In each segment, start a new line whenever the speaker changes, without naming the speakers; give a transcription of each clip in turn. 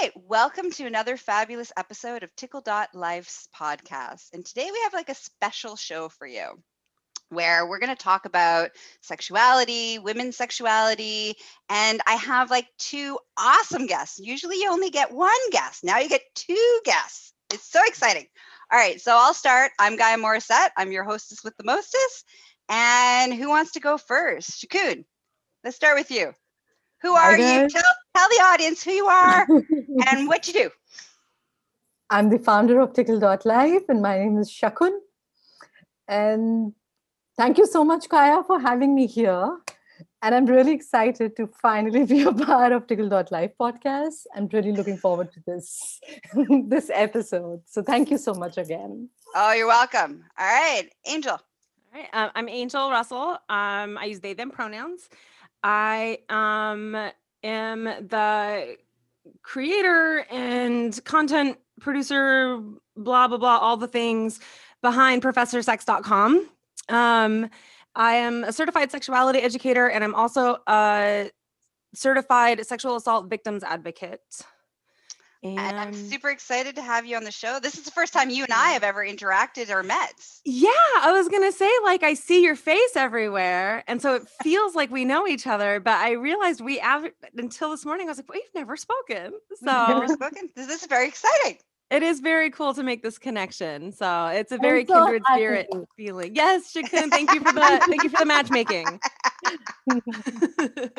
Right, welcome to another fabulous episode of Tickle Dot Life's podcast. And today we have like a special show for you where we're going to talk about sexuality, women's sexuality, and I have like two awesome guests. Usually you only get one guest. Now you get two guests. It's so exciting. All right, so I'll start. I'm Gaia Morrissette. I'm your hostess with the mostest. And who wants to go first? Shakun, let's start with you. Who are you? Tell, tell the audience who you are and what you do.
I'm the founder of Tickle.life, and my name is Shakun. And thank you so much, Gaia, for having me here. And I'm really excited to finally be a part of Tickle.life podcast. I'm really looking forward to this, this episode. So thank you so much again.
Oh, you're welcome. All right, Angel. All
right, um, I'm Angel Russell. Um, I use they, them pronouns. I um, am the creator and content producer, blah, blah, blah, all the things behind professorsex.com. Um, I am a certified sexuality educator and I'm also a certified sexual assault victims advocate.
And, and, I'm super excited to have you on the show. This is the first time you and I have ever interacted or met.
Yeah, I was going to say, like, I see your face everywhere. And so it feels like we know each other. But I realized we, av- until this morning, I was like, we've never spoken. So,
never spoken. This is very exciting.
It is very cool to make this connection. So it's a very so kindred spirit feeling. Yes, Shakun, thank you for the thank you for the matchmaking.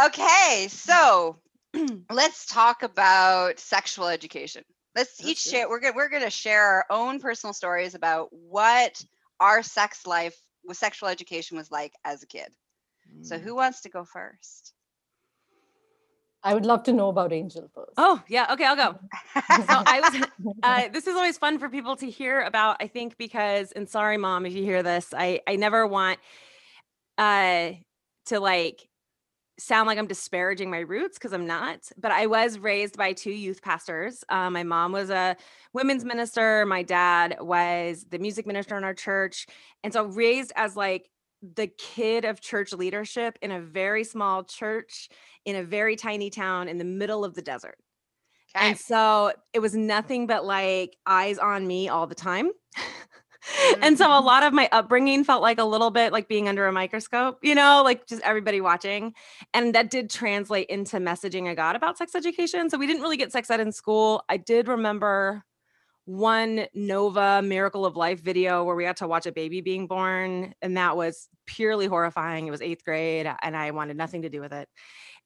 okay, so let's talk about sexual education. Let's That's each good. share. We're gonna we're gonna share our own personal stories about what our sex life with sexual education was like as a kid. Mm. So who wants to go first?
I would love to know about Angel first.
Oh yeah, okay, I'll go. so I was. Uh, this is always fun for people to hear about. I think because, and sorry, mom, if you hear this, I I never want uh to like sound like I'm disparaging my roots because I'm not, but I was raised by two youth pastors. Um, my mom was a women's minister, my dad was the music minister in our church. And so raised as like the kid of church leadership in a very small church in a very tiny town in the middle of the desert. Okay. And so it was nothing but like eyes on me all the time. and so a mm-hmm. lot of my upbringing felt like a little bit like being under a microscope, you know, like just everybody watching. And that did translate into messaging I got about sex education. So we didn't really get sex ed in school. I did remember one Nova Miracle of Life video where we got to watch a baby being born. And that was purely horrifying. It was eighth grade and I wanted nothing to do with it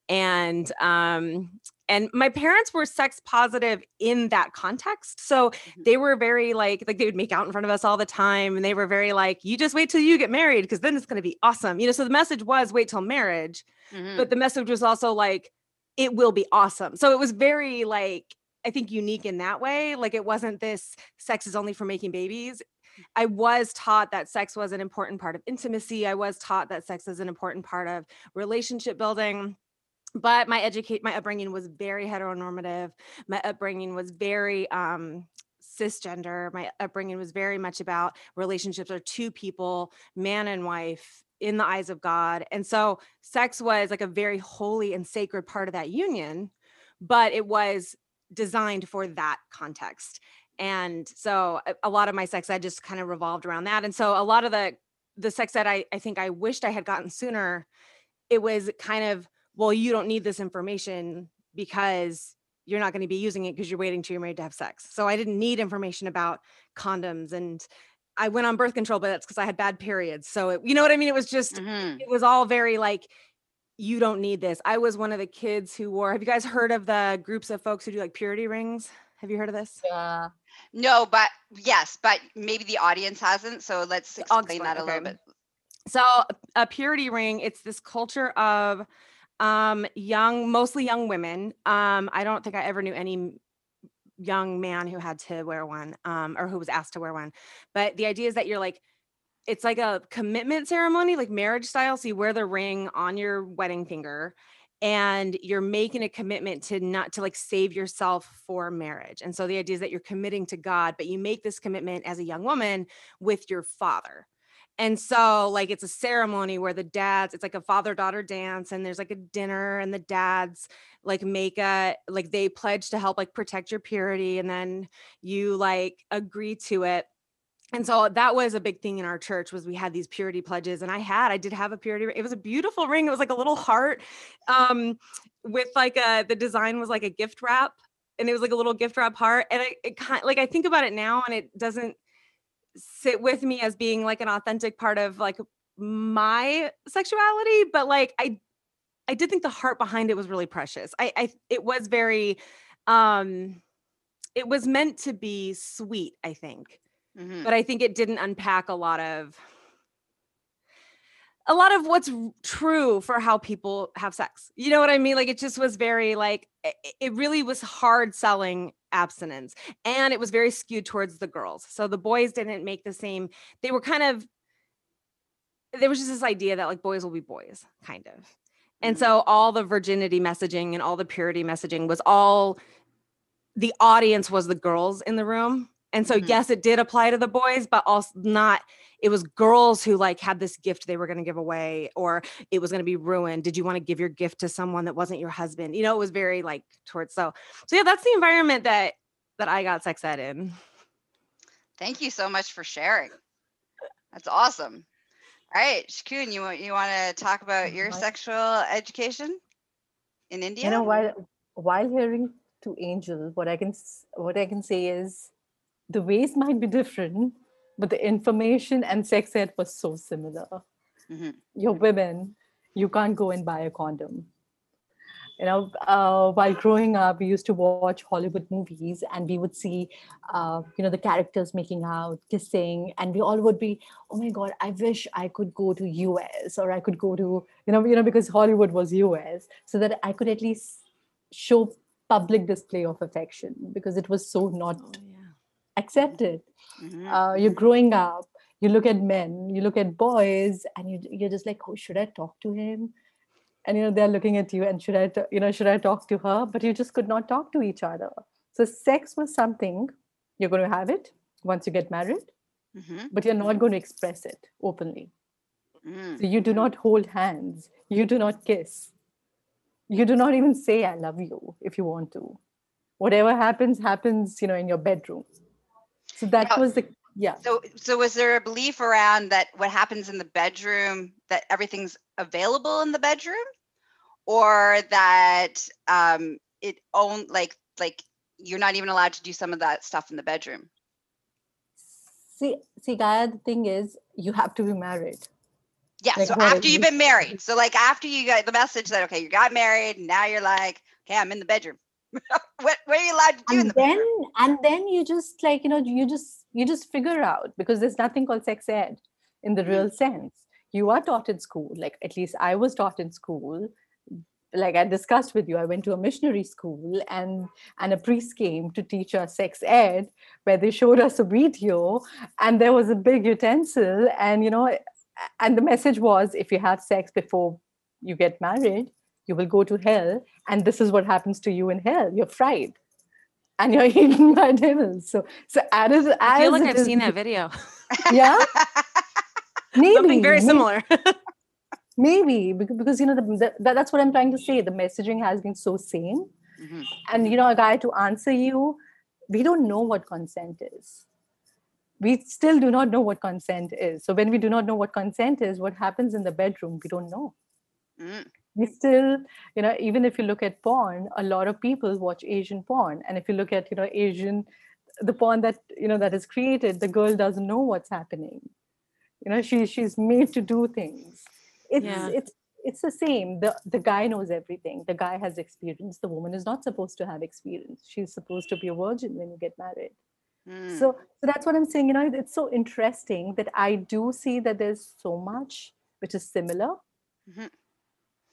and um and my parents were sex positive in that context so mm-hmm. they were very like like they would make out in front of us all the time and they were very like you just wait till you get married because then it's going to be awesome you know so the message was wait till marriage mm-hmm. but the message was also like it will be awesome so it was very like i think unique in that way like it wasn't this sex is only for making babies I was taught that sex was an important part of intimacy. I was taught that sex is an important part of relationship building but my educate my upbringing was very heteronormative. My upbringing was very um cisgender. My upbringing was very much about relationships are two people man and wife in the eyes of god. And so sex was like a very holy and sacred part of that union but it was designed for that context. And so a, a lot of my sex ed just kind of revolved around that. And so a lot of the the sex ed I, I think i wished i had gotten sooner it was kind of well, you don't need this information because you're not going to be using it because you're waiting till you're married to have sex. So I didn't need information about condoms and I went on birth control, but that's because I had bad periods. So it, you know what I mean? It was just, mm-hmm. it was all very like, you don't need this. I was one of the kids who wore, have you guys heard of the groups of folks who do like purity rings? Have you heard of this?
Yeah.
No, but yes, but maybe the audience hasn't. So let's explain that a okay. little bit.
So a purity ring, it's this culture of um, young, mostly young women. Um, I don't think I ever knew any young man who had to wear one um, or who was asked to wear one. But the idea is that you're like, it's like a commitment ceremony, like marriage style. So you wear the ring on your wedding finger and you're making a commitment to not to like save yourself for marriage. And so the idea is that you're committing to God, but you make this commitment as a young woman with your father. And so, like, it's a ceremony where the dads, it's like a father daughter dance, and there's like a dinner, and the dads like make a, like, they pledge to help like protect your purity, and then you like agree to it. And so that was a big thing in our church was we had these purity pledges and I had I did have a purity it was a beautiful ring it was like a little heart um with like a the design was like a gift wrap and it was like a little gift wrap heart and I it kind like I think about it now and it doesn't sit with me as being like an authentic part of like my sexuality but like i i did think the heart behind it was really precious. I i it was very um it was meant to be sweet i think
Mhm.
but i think it didn't unpack a lot of a lot of what's true for how people have sex. You know what i mean? Like it just was very like it, it really was hard selling abstinence and it was very skewed towards the girls so the boys didn't make the same they were kind of there was just this idea that like boys will be boys kind of and
Mhm.
so all the virginity messaging and all the purity messaging was all the audience was the girls in the room and so
Mhm.
yes it did apply to the boys but also not it was girls who like had this gift they were going to give away or it was going to be ruined did you want to give your gift to someone that wasn't your husband you know it was very like towards so so yeah that's the environment that that i got sex ed in
Thank you so much for sharing. That's awesome. All right, Shakun, you want you want to talk about your sexual education in India?
You know, while while hearing to Angel, what I can what I can say is the ways might be different, but the information and sex ed was so similar.
Mhm.
You're women, you can't go and buy a condom. You know, uh, while growing up, we used to watch Hollywood movies, and we would see, uh, you know, the characters making out, kissing, and we all would be, "Oh my God, I wish I could go to US or I could go to, you know, you know, because Hollywood was US, so that I could at least show public display of affection because it was so not
oh yeah
accepted.
Mhm.
uh, you're growing up you look at men you look at boys and you, you're just like oh should i talk to him? And you know they're looking at you and should i you know should i talk to her? But you just could not talk to each other. So sex was something you're going to have it once you get married
Mhm.
but you're not going to express it openly.
Mm.
so you do not hold hands you do not kiss you do not even say i love you if you want to. Whatever happens happens you know in your bedroom so that
Now-
was the yeah
So, so was there a belief around that what happens in the bedroom that everything's available in the bedroom, or that um, it own like like you're not even allowed to do some of that stuff in the bedroom?
See, see, Gaia, the thing is, you have to be married.
Yeah.
Like
so after you've been married, so like after you got the message that okay, you got married, now you're like, okay, I'm in the bedroom. what are you allowed to do
And
the
then, and then you just like you know, you just you just figure out because there's nothing called sex ed in the real hmm. sense. You are taught in school, like at least I was taught in school. Like I discussed with you, I went to a missionary school, and and a priest came to teach us sex ed, where they showed us a video, and there was a big utensil, and you know, and the message was, if you have sex before you get married, you will go to hell, and this is what happens to you in hell. You're fried, and you're eaten by devils. So, so as, as
i feel like i've
is-
seen that video
Yeah, maybe
something very
may-
similar
Maybe because, you know the, the, that, that's what I'm trying to say. The messaging has been so same,
Mhm.
and you know, a guy to answer you, we don't know what consent is. We still do not know what consent is. So when we do not know what consent is, what happens in the bedroom, we don't know.
Mm.
We still you know even if you look at porn a lot of people watch asian porn. And if you look at you know asian the porn that you know that is created the girl doesn't know what's happening. You know she she's made to do things. It's
Yeah.
it's it's the same. The the guy knows everything. The guy has experience. The woman is not supposed to have experience. She's supposed to be a virgin when you get married.
Mm.
so so that's what i'm saying. You know it's so interesting that i do see that there's so much which is similar.
Mhm.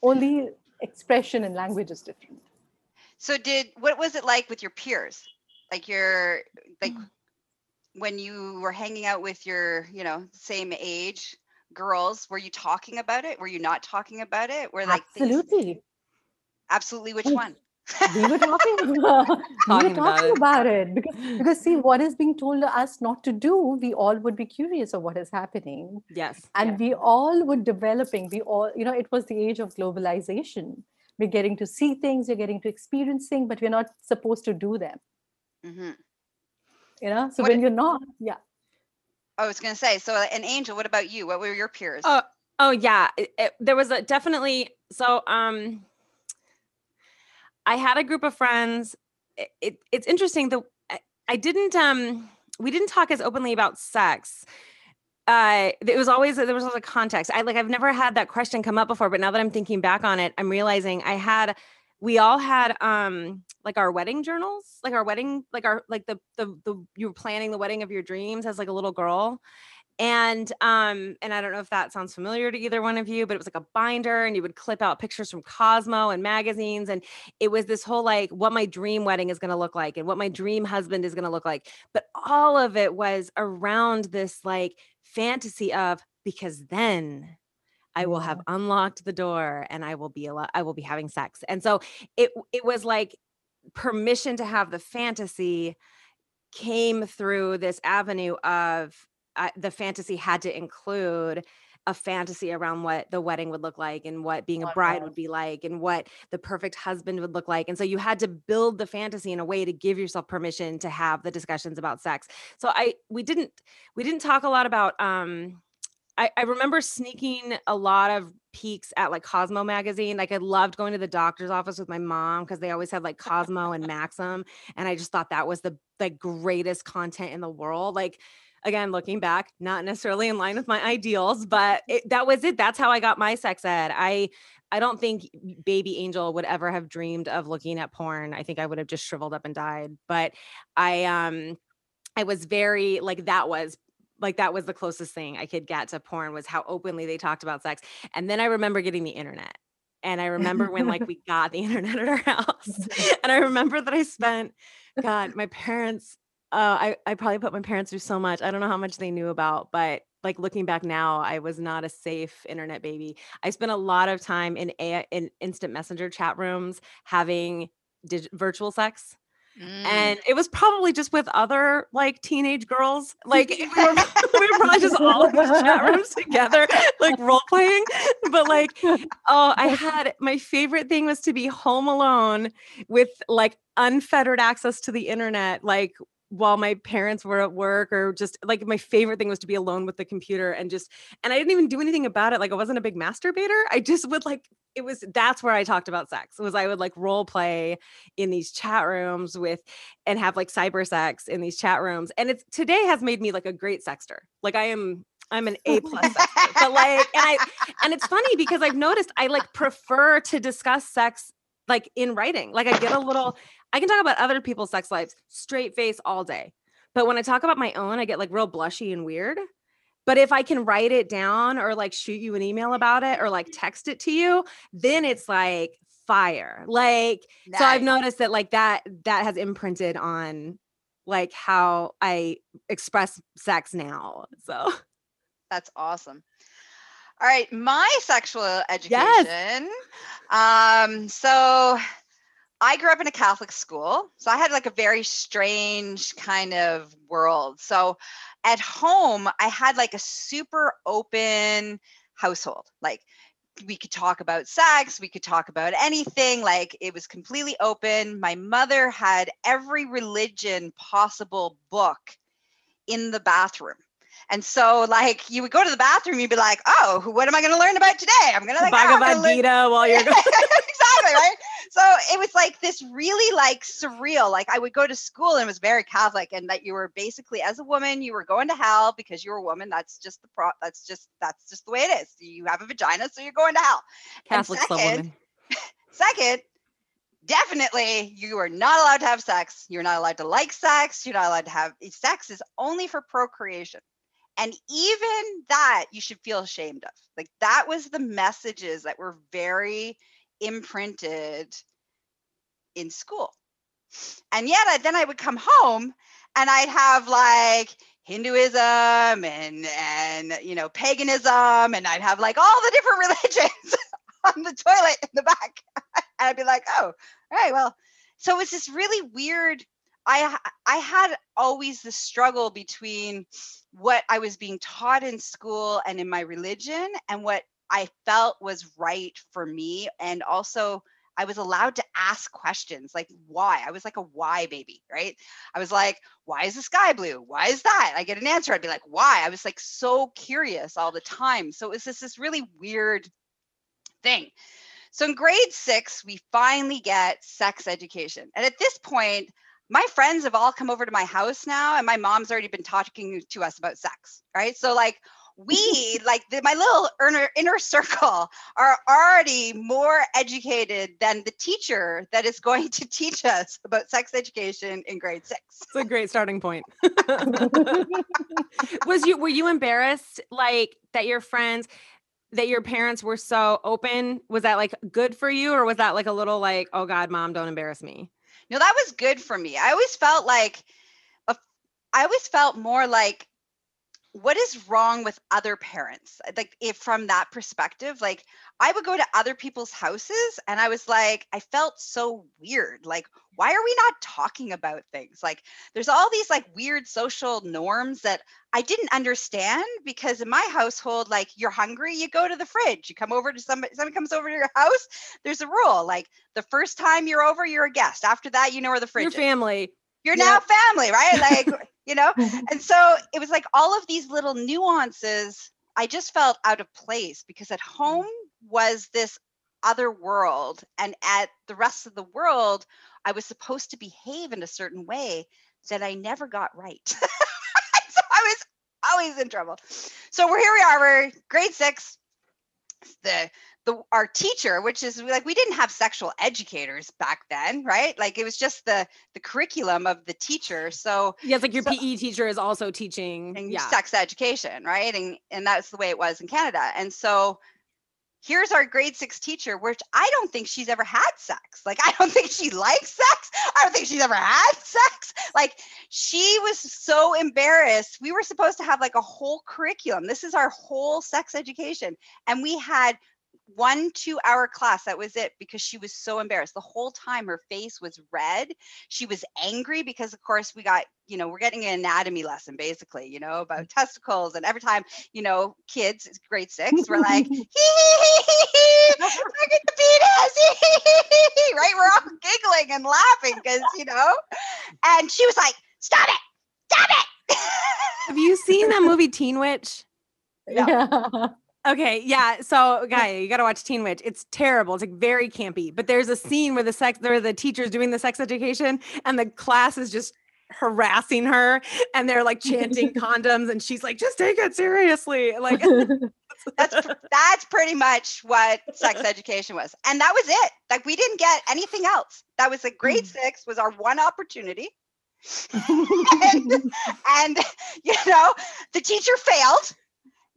Only expression and language is different
So did what was it like with your peers? Like your like
Mm.
when you were hanging out with your, you know, same age girls, were you talking about it? Were you not talking about it? Were like things-
absolutely
absolutely which one?
We were talking about, we
Talking
were
about
talking
it.
about it because because see what is being told to us not to do we all would be curious of what is happening
Yes.
and we all were developing we all you know it was the age of globalization we're getting to see things we're getting to experience things but we're not supposed to do them
Mhm.
you know so
What
when
i-
you're not yeah
I was going to say, so an angel, what about you? What were your peers?
Oh, oh yeah. It, it- there was a definitely so um I had a group of friends. It, it, it's interesting that I, I didn't um we didn't talk as openly about sex. Uh it was always there was always a context. I like I've never had that question come up before, but now that I'm thinking back on it, I'm realizing I had we all had um like our wedding journals, like our wedding, like our like the the the you were planning the wedding of your dreams as like a little girl and um and i don't know if that sounds familiar to either one of you but it was like a binder and you would clip out pictures from cosmo and magazines and it was this whole like what my dream wedding is going to look like and what my dream husband is going to look like but all of it was around this like fantasy of because then I will have unlocked the door and I will be a I will be having sex. And so it it was like permission to have the fantasy came through this avenue of uh, the fantasy had to include a fantasy around what the wedding would look like and what being a bride would be like and what the perfect husband would look like and so you had to build the fantasy in a way to give yourself permission to have the discussions about sex so i we didn't we didn't talk a lot about um I, I remember sneaking a lot of peeks at like Cosmo magazine. Like I loved going to the doctor's office with my mom because they always had like Cosmo and Maxim. And I just thought that was the like greatest content in the world. Like again, looking back, not necessarily in line with my ideals, but it, that was it. That's how I got my sex ed. I I don't think baby Angel would ever have dreamed of looking at porn. I think I would have just shriveled up and died. But I um I was very like that was like that was the closest thing I could get to porn was how openly they talked about sex. And then I remember getting the internet. And I remember when like we got the internet at our house. and I remember that I spent God, my parents uh I I probably put my parents through so much. I don't know how much they knew about, but like looking back now, I was not a safe internet baby. I spent a lot of time in a in instant messenger chat rooms having dig- virtual sex
Mm.
and it was probably just with other like teenage girls like we were, we were probably just all in these chat rooms together like role playing but like oh i had my favorite thing was to be home alone with like unfettered access to the internet like while my parents were at work or just like my favorite thing was to be alone with the computer and just and i didn't even do anything about it like i wasn't a big masturbator i just would like it was that's where i talked about sex was i would like role play in these chat rooms with and have like cyber sex in these chat rooms and it's today has made me like a great sexter like i am i'm an a plus sexter but like and i and it's funny because i've noticed i like prefer to discuss sex like in writing like i get a little i can talk about other people's sex lives straight face all day but when i talk about my own i get like real blushy and weird but if i can write it down or like shoot you an email about it or like text it to you then it's like fire like so i've noticed that like that that has imprinted on like how i express sex now so
That's awesome. All right, my sexual education. Um, so I grew up in a Catholic school, so I had like a very strange kind of world. So at home, I had like a super open household. Like we could talk about sex, we could talk about anything, like it was completely open. My mother had every religion possible book in the bathroom. And so, like, you would go to the bathroom, you'd be like, "Oh, what am I going to learn about today? I'm going to like, oh, I'm gonna
Bhagavad
learn-
while you're going.
exactly right. So it was like this really like surreal. Like I would go to school and it was very Catholic, and that you were basically as a woman you were going to hell because you were a woman. That's just the pro. That's just that's just the way it is. You have a vagina, so you're going to hell.
Catholics love
second-
women.
Second, definitely you are not allowed to have sex. You're not allowed to like sex. You're not allowed to have sex is only for procreation. And even that you should feel ashamed of. Like that was the messages that were very imprinted in school. And yet I, then I would come home and I'd have like Hinduism and and you know paganism and I'd have like all the different religions on the toilet in the back. And I'd be like, oh, all right, well. So it's this really weird. I I had always the struggle between what I was being taught in school and in my religion and what I felt was right for me. And also I was allowed to ask questions like why. I was like a why baby, right? I was like, why is the sky blue? Why is that? I get an answer. I'd be like, why? I was like so curious all the time. So it was just this really weird thing. So in grade six, we finally get sex education. And at this point, my friends have all come over to my house now, and my mom's already been talking to us about sex, right? So, like, we like the, my little inner, inner circle are already more educated than the teacher that is going to teach us about sex education in grade six.
It's a great starting point. was you were you embarrassed like that your friends that your parents were so open was that like good for you or was that like a little like oh god mom don't embarrass me
no that was good for me. I always felt like a, I always felt more like what is wrong with other parents? Like if from that perspective like i would go to other people's houses and i was like i felt so weird like why are we not talking about things? Like there's all these like weird social norms that i didn't understand because in my household like you're hungry you go to the fridge. You come over to somebody somebody comes over to your house there's a rule like the first time you're over you're a guest. After that you know where the fridge is.
your family
you're yep. now family right? Like you know? Mm-hmm. And so it was like all of these little nuances i just felt out of place because at home was this other world and at the rest of the world i was supposed to behave in a certain way that i never got right. So i was always in trouble. So we're here we are we're grade six the the our teacher which is like we didn't have sexual educators back then right? Like it was just the the curriculum of the teacher. So
yeah it's like your so, pe teacher is also teaching yeah.
sex education right? And and that's the way it was in canada. And so here's our grade six teacher which i don't think she's ever had sex. Like i don't think she likes sex. I don't think she's ever had sex. Like she was so embarrassed. We were supposed to have like a whole curriculum. This is our whole sex education. And we had one two hour class that was it because she was so embarrassed. The whole time her face was red. She was angry because of course we got you know we're getting an anatomy lesson basically you know about testicles and every time you know kids grade six we're like look at the penis right? We're all giggling and laughing because you know and she was like stop it! Stop it!
Have you seen that movie teen witch?
No. yeah
Okay, yeah. So, guy, you got to watch Teen Witch. It's terrible. It's like very campy. But there's a scene where the sex, there the teachers doing the sex education, and the class is just harassing her, and they're like chanting condoms, and she's like, "Just take it seriously." Like
that's that's pretty much what sex education was, and that was it. Like we didn't get anything else. That was like grade mm. six was our one opportunity. and, and you know the teacher failed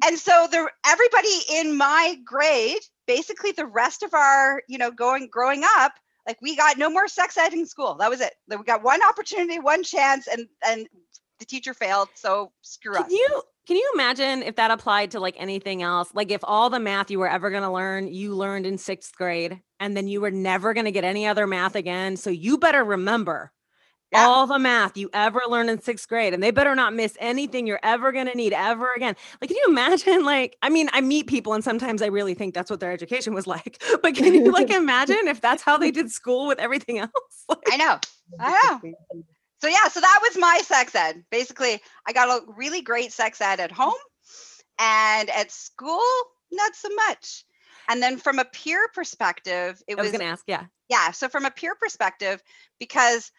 and so the everybody in my grade basically the rest of our you know going growing up like we got no more sex ed in school. That was it. We got one opportunity one chance and and the teacher failed so screw
can
us.
you can you imagine if that applied to like anything else? Like if all the math you were ever going to learn you learned in sixth grade and then you were never going to get any other math again so you better remember yeah. all the math you ever learned in sixth grade, and they better not miss anything you're ever going to need ever again. Like, can you imagine? Like, I mean, I meet people, and sometimes I really think that's what their education was like. But can you like imagine if that's how they did school with everything else?
Like, I know. I know. So yeah, so that was my sex ed. Basically, I got a really great sex ed at home, and at school, not so much. And then from a peer perspective, it
I
was,
was going to ask, yeah,
yeah. So from a peer perspective, because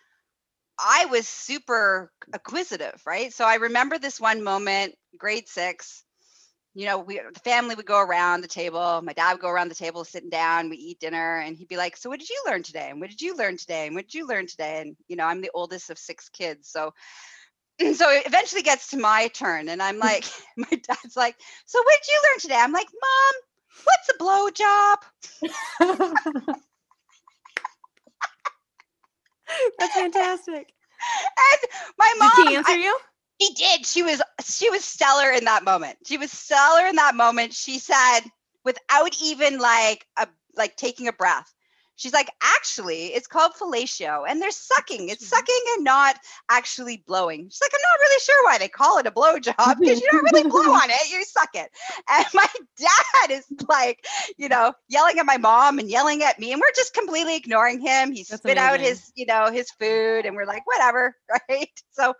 I was super acquisitive, right? So I remember this one moment, grade six. You know, we the family would go around the table. My dad would go around the table, sitting down. We eat dinner, and he'd be like, "So, what did you learn today? And what did you learn today? And what did you learn today?" And you know, I'm the oldest of six kids, so so it eventually gets to my turn, and I'm like, my dad's like, "So, what did you learn today?" I'm like, "Mom, what's a blowjob?"
That's fantastic.
And my mom
Did he answer I, you?
She did. She was she was stellar in that moment. She was stellar in that moment. She said without even like a like taking a breath. She's like, actually, it's called fellatio and they're sucking. It's sucking and not actually blowing. She's like, I'm not really sure why they call it a blow job because you don't really blow on it, you suck it. And my dad is like, you know, yelling at my mom and yelling at me. And we're just completely ignoring him. He
That's
spit out his, you know, his food and we're like, whatever, right? So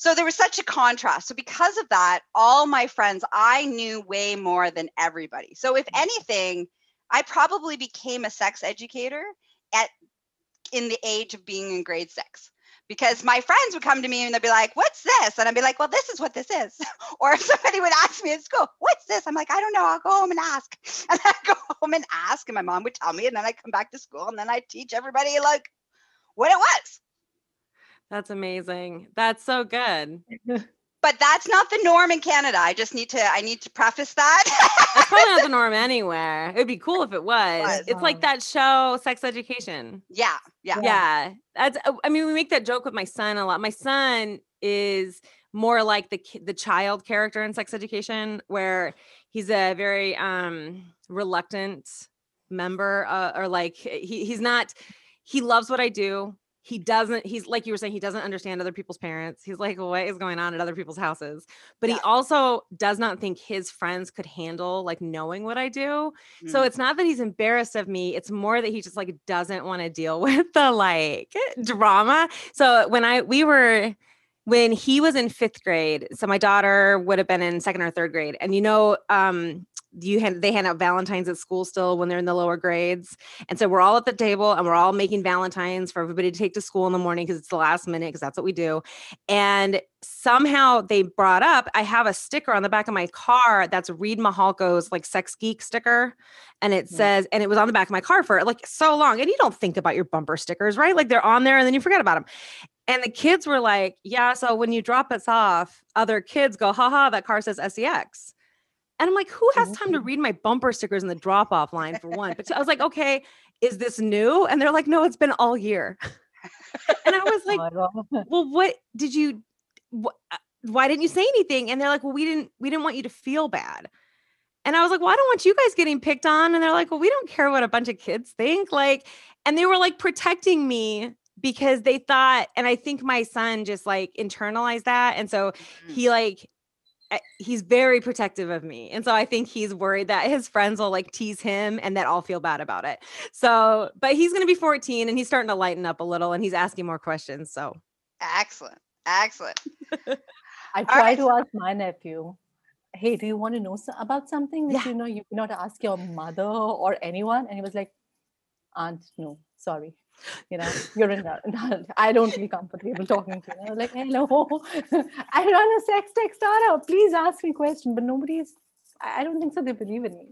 so there was such a contrast. So because of that, all my friends, I knew way more than everybody. So if mm. anything, I probably became a sex educator at in the age of being in grade six. Because my friends would come to me and they'd be like, What's this? And I'd be like, Well, this is what this is. or if somebody would ask me at school, What's this? I'm like, I don't know. I'll go home and ask. And I'd go home and ask, and my mom would tell me. And then I'd come back to school and then I'd teach everybody like what it was.
That's amazing. That's so good.
but that's not the norm in Canada. I just need to I need to preface that.
That's probably not the norm anywhere. It'd be cool if it was.
was.
It's like
Um,
that show, Sex Education.
yeah, yeah.
Yeah. That's uh, I mean, we make that joke with my son a lot. My son is more like the the child character in Sex Education where he's a very um reluctant member uh, or like he he's not he loves what I do. He doesn't he's like you were saying he doesn't understand other people's parents. He's like what is going on at other people's houses? But he also does not think his friends could handle like knowing what I do. So
Mm.
it's not that he's embarrassed of me. It's more that he just like doesn't want to deal with the like drama. So when I we were when he was in fifth grade, so my daughter would have been in second or third grade, and you know, um, you hand they hand out Valentines at school still when they're in the lower grades, and so we're all at the table and we're all making Valentines for everybody to take to school in the morning because it's the last minute because that's what we do, and somehow they brought up I have a sticker on the back of my car that's Reid Mihalko's like sex geek sticker and it
Hmm.
says and it was on the back of my car for like so long and you don't think about your bumper stickers right like they're on there and then you forget about them and the kids were like yeah so when you drop us off other kids go haha that car says sex and i'm like who has time to read my bumper stickers in the drop off line for one? But i was like okay is this new? And they're like no it's been all year. And i was like
Oh.
Well what did you wh- uh, why didn't you say anything? And they're like well we didn't we didn't want you to feel bad. And i was like well i don't want you guys getting picked on. And they're like well we don't care what a bunch of kids think. Like and they were like protecting me because they thought and i think my son just like internalized that. And so
Mhm.
he like Eh, he's very protective of me and so i think he's worried that his friends will like tease him and that i'll feel bad about it so but he's going to be 14 and he's starting to lighten up a little and he's asking more questions so
Excellent. Excellent.
I
All
try
right.
to ask my nephew, hey, do you want to know about something that
Yeah.
you know you cannot ask your mother or anyone? And he was like, Aunt, no, sorry. You know, you're an adult. I don't feel comfortable talking to you. I was like, hello, I run a sex tech startup. Please ask me questions. But nobody's, I I don't think so. They believe in me.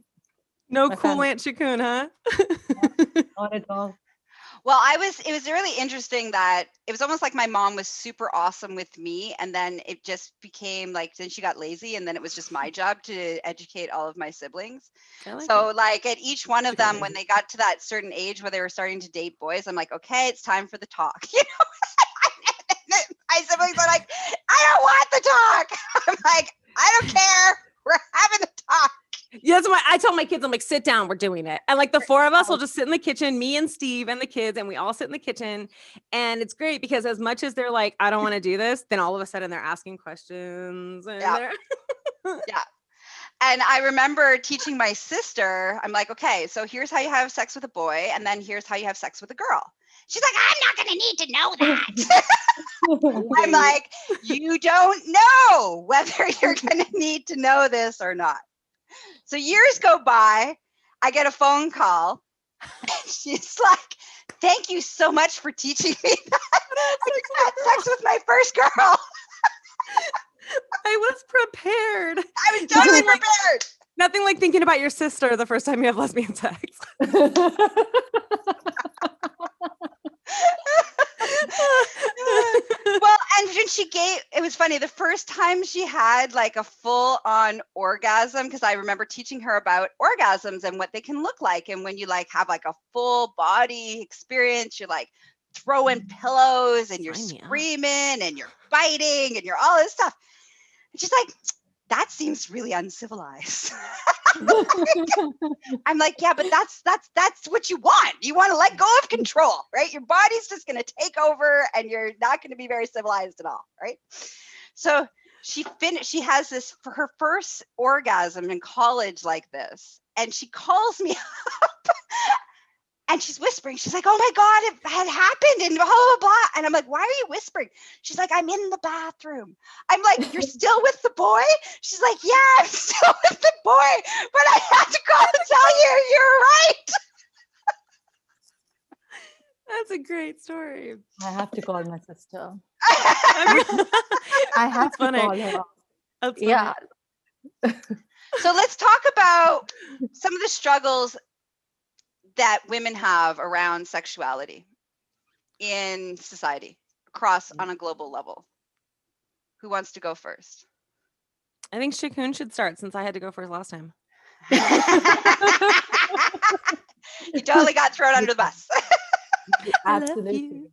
no
My
cool
family.
aunt Shakun, huh
Not at all.
Well, I was it was really interesting that it was almost like my mom was super awesome with me and then it just became like then she got lazy and then it was just my job to educate all of my siblings.
Like
so
it.
like at each one of
That's a good
them when they got to that certain age where they were starting to date boys, I'm like, "Okay, it's time for the talk." You know? My siblings are like, "I don't want the talk." I'm like, "I don't care. We're having the talk."
Yeah, that's why I tell my kids, I'm like, sit down, we're doing it. And like the four of us will oh. just sit in the kitchen, me and Steve and the kids, and we all sit in the kitchen. And it's great because as much as they're like, I don't want to do this, then all of a sudden they're asking questions. And
Yeah.
they're
And I remember teaching my sister, I'm like, okay, so here's how you have sex with a boy, and then here's how you have sex with a girl. She's like, I'm not going to need to know that. I'm like, you don't know whether you're going to need to know this or not. So years go by, I get a phone call. And she's like, thank you so much for teaching me that. I just had sex with my first girl.
I was prepared.
I was totally
Nothing like-
prepared.
Nothing like thinking about your sister the first time you have lesbian sex.
well, and when she gave, it was funny. The first time she had like a full on orgasm, because I remember teaching her about orgasms and what they can look like. And when you like have like a full body experience, you're like throwing mm. pillows and you're
Sign
screaming and you're biting and you're all this stuff. And she's like, that seems really uncivilized. I'm like, yeah, but that's that's that's what you want. You want to let go of mm. control, right? Your body's just going to take over and you're not going to be very civilized at all, right? So she finished she has this for her first orgasm in college like this and she calls me up and she's whispering. She's like, "Oh my god, it had happened," and blah blah blah. And I'm like, "Why are you whispering?" She's like, "I'm in the bathroom." I'm like, "You're still with the boy?" She's like, "Yeah, I'm still with the boy, but I had to call to tell you you're right."
That's a great story.
I have to call my sister. I have to
funny.
call her.
That's
Yeah.
so let's talk about some of the struggles that women have around sexuality in society across on a global level. Who wants to go first?
I think Shakun should start since I had to go first last time.
you totally got thrown under the bus.
Absolutely.
you.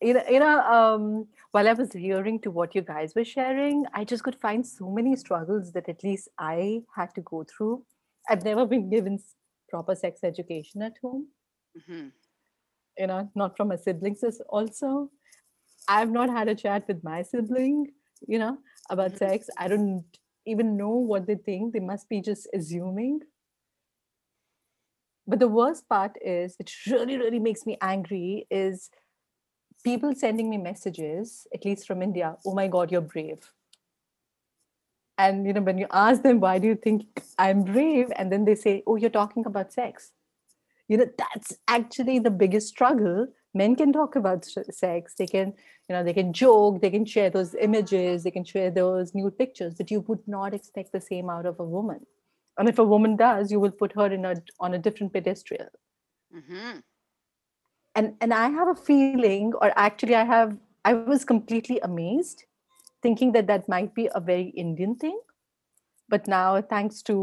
You know, you know, um, while I was hearing to what you guys were sharing, I just could find so many struggles that at least I had to go through. I've never been given s- proper sex education at home,
Mhm.
you know, not from my siblings also. I've not had a chat with my sibling, you know, about
Mhm.
sex. I don't even know what they think. They must be just assuming. But the worst part is, which really, really makes me angry, is people sending me messages, at least from India, oh my God, you're brave. And you know, when you ask them, why do you think I'm brave? And then they say, Oh, you're talking about sex. You know, that's actually the biggest struggle. Men can talk about sex, they can, you know, they can joke, they can share those images, they can share those nude pictures, but you would not expect the same out of a woman. And if a woman does, you will put her in a on a different pedestal
Mhm.
and and i have a feeling or actually i have i was completely amazed thinking that that might be a very indian thing but now thanks to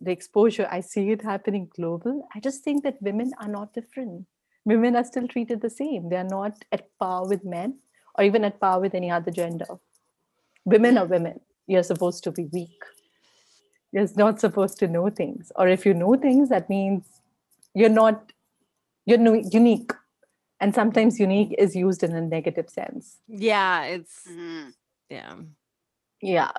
the exposure i see it happening global. I just think that women are not different. Women are still treated the same. They are not at par with men or even at par with any other gender. Women are women. You're supposed to be weak. You're not supposed to know things. Or if you know things that means you're not you're no- unique. And sometimes unique is used in a negative sense.
Yeah, it's
Mhm.
Yeah.
yeah.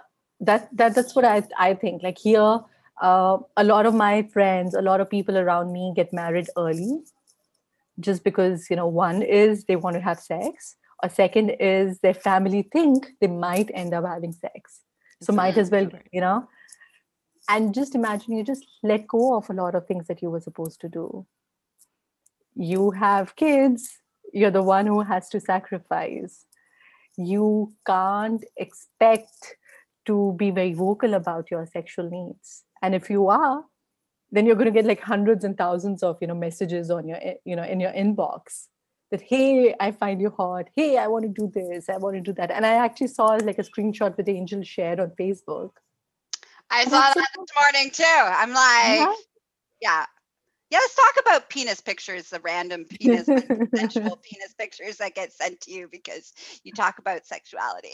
That that that's what i i think. Like here uh, a lot of my friends a lot of people around me get married early just because you know one is they want to have sex. Or second is their family think they might end up having sex. So might as well you know. And just imagine you just let go of a lot of things that you were supposed to do. You have kids. You're the one who has to sacrifice you can't expect to be very vocal about your sexual needs and if you are then you're going to get like hundreds and thousands of you know messages on your you know in your inbox that hey i find you hot hey i want to do this i want to do that and i actually saw like a screenshot that angel shared on facebook
I
And
saw that
so-
this morning too. I'm like,
Yeah.
yeah. Yeah, let's talk about penis pictures, the random penis, sensual penis pictures that get sent to you because you talk about sexuality.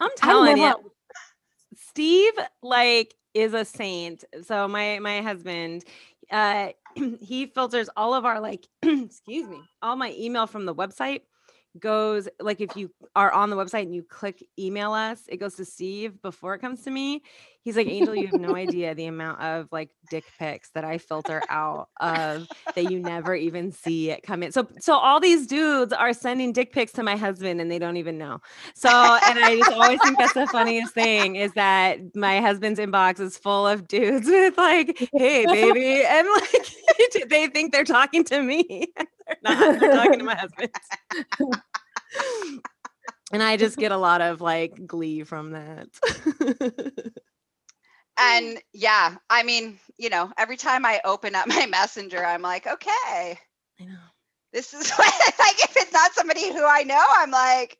I'm telling you,
never-
Steve like is a saint. So my my husband, uh, he filters all of our like, excuse me, all my email from the website goes like if you are on the website and you click email us, it goes to Steve before it comes to me. He's like, Angel, you have no idea the amount of like dick pics that I filter out of that you never even see it come in. So so all these dudes are sending dick pics to my husband and they don't even know. So and I just always think that's the funniest thing is that my husband's inbox is full of dudes with like, hey baby, and like they think they're talking to me. they're not, they're talking to my husband. and I just get a lot of like glee from that.
And yeah, I mean, you know, every time I open up my messenger, I'm like, okay,
I know.
this is like if it's not somebody who I know, I'm like,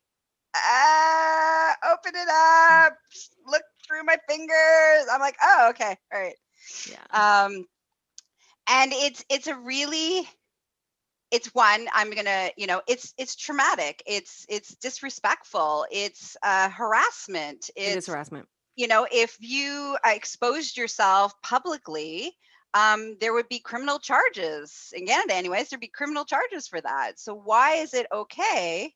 uh, open it up, look through my fingers. I'm like, oh, okay, all right.
Yeah.
Um, and it's it's a really it's one i'm gonna you know it's it's traumatic it's it's disrespectful it's uh harassment it's
it is harassment
you know if you uh, exposed yourself publicly um, there would be criminal charges in Canada, anyways. There'd be criminal charges for that. So why is it okay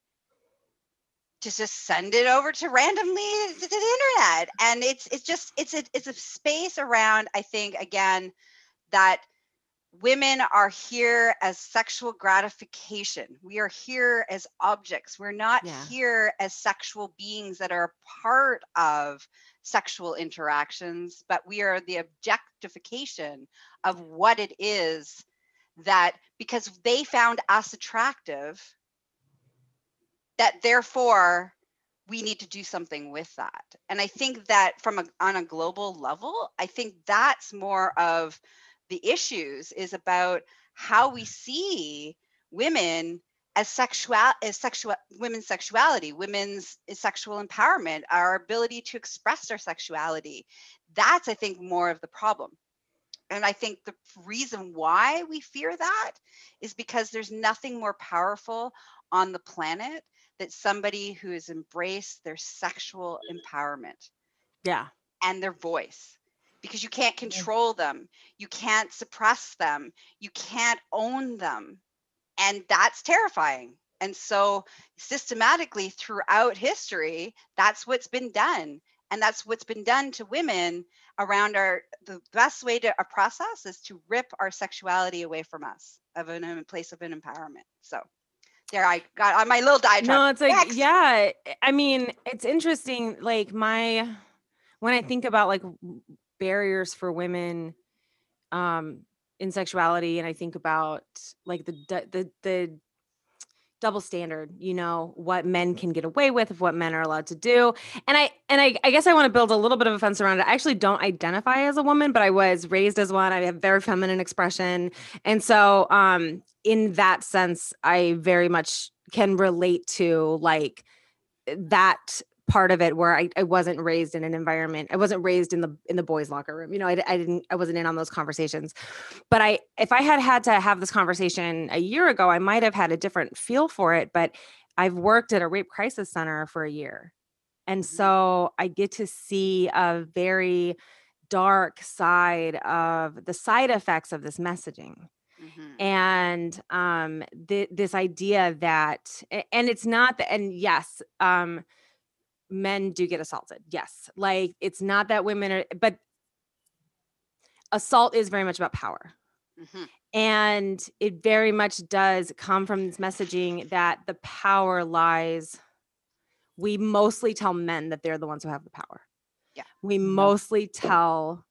to just send it over to randomly to the internet? And it's it's just it's a it's a space around. I think again that women are here as sexual gratification. We are here as objects. We're not
Yeah.
here as sexual beings that are part of sexual interactions, but we are the objectification of what it is that because they found us attractive, that therefore we need to do something with that. And I think that from a on a global level, I think that's more of the issues is about how we mm. see women as sexual as sexual women's sexuality women's sexual empowerment our ability to express our sexuality. That's i think more of the problem. And i think the reason why we fear that is because there's nothing more powerful on the planet that somebody who has embraced their sexual mm. empowerment.
Yeah.
And their voice because you can't control them you can't suppress them you can't own them and that's terrifying and so systematically throughout history that's what's been done and that's what's been done to women around our the best way to oppress us is to rip our sexuality away from us of an, a place of an empowerment so there i got on my little diatribe
No, it's like
Next.
yeah. I mean, it's interesting. Like my when I think about like barriers for women um in sexuality, and I think about like the the the double standard you know what men can get away with of what men are allowed to do. And i and i, I guess i want to build a little bit of a fence around it. I actually don't identify as a woman but i was raised as one. I have very feminine expression. And so um in that sense i very much can relate to like that part of it where I, I wasn't raised in an environment i wasn't raised in the in the boys locker room you know I, I didn't i wasn't in on those conversations but i if i had had to have this conversation a year ago i might have had a different feel for it but i've worked at a rape crisis center for a year and
Mhm.
so i get to see a very dark side of the side effects of this messaging
Mhm.
and um th- this idea that and it's not that and yes um men do get assaulted yes. Like it's not that women are but assault is very much about power.
Mhm.
and it very much does come from this messaging that the power lies we mostly tell men that they're the ones who have the power.
Yeah.
we mostly tell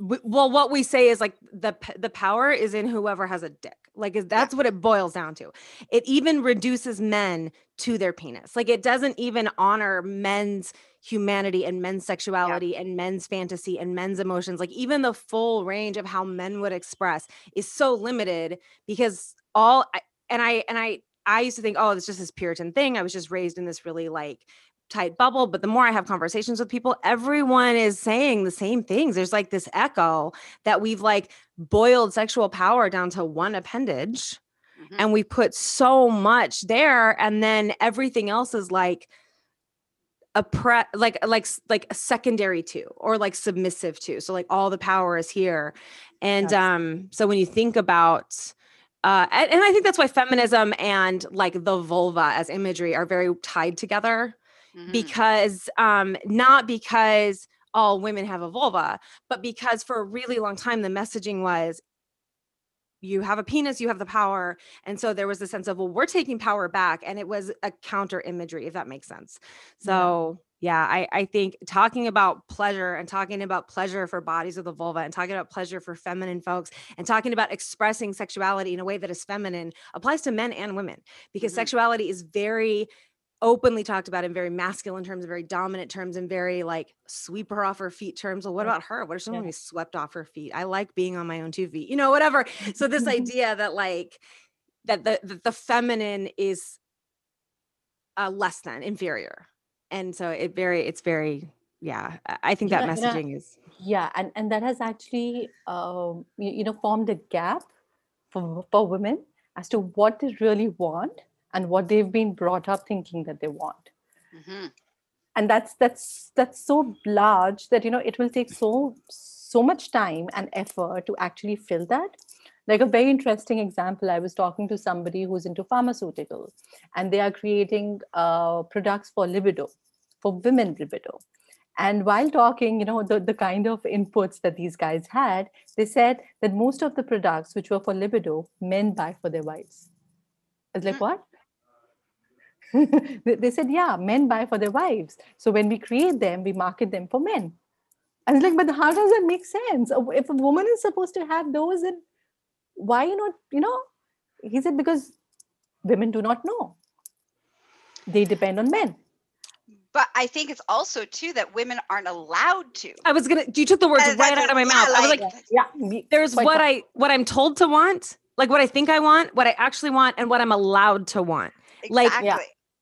well what we say is like the the power is in whoever has a dick like that's what it boils down to. It even reduces men to their penis. Like it doesn't even honor men's humanity and men's sexuality and men's fantasy and men's emotions. Like even the full range of how men would express is so limited because all and i and i i used to think oh it's just this puritan thing. I was just raised in this really like tight bubble but the more i have conversations with people everyone is saying the same things there's like this echo that we've like boiled sexual power down to one appendage
Mhm.
and we put so much there and then everything else is like a pre like like like a secondary to or like submissive to so like all the power is here and
Yes.
um so when you think about uh and, and i think that's why feminism and like the vulva as imagery are very tied together
Mhm.
because um not because all women have a vulva but because for a really long time the messaging was you have a penis you have the power and so there was a sense of well we're taking power back and it was a counter imagery if that makes sense so yeah i i think talking about pleasure and talking about pleasure for bodies with the vulva and talking about pleasure for feminine folks and talking about expressing sexuality in a way that is feminine applies to men and women because
Mhm.
sexuality is very openly talked about in very masculine terms, very dominant terms, and very like sweep her off her feet terms. Well, what about her? What if someone
Yeah.
is swept off her feet? I like being on my own two feet, you know, whatever. So this idea that like that the the, the feminine is uh, less than inferior, and so it very it's very yeah. I- think that
Yeah, yeah.
messaging is
yeah and and that has actually um, you, you know formed a gap for for women as to what they really want and what they've been brought up thinking that they want.
Mhm.
and that's that's that's so large that you know it will take so so much time and effort to actually fill that. Like a very interesting example i was talking to somebody who's into pharmaceutical and they are creating uh, products for libido for women libido. And while talking you know the, the kind of inputs that these guys had they said that most of the products which were for libido men buy for their wives. I was like
Mm.
what they, they said yeah men buy for their wives so when we create them we market them for men and it's like but how does that make sense if a woman is supposed to have those then why not you know he said because women do not know they depend on men
But I think it's also too that women aren't allowed to.
I was gonna. You took the words
Uh,
right out of my
a-
mouth.
yeah,
I was
like-
like,
yeah
there's
quite
what
right.
I what I'm told to want, like what I think I want, what I actually want, and what I'm allowed to want. Like-
Exactly.
Yeah.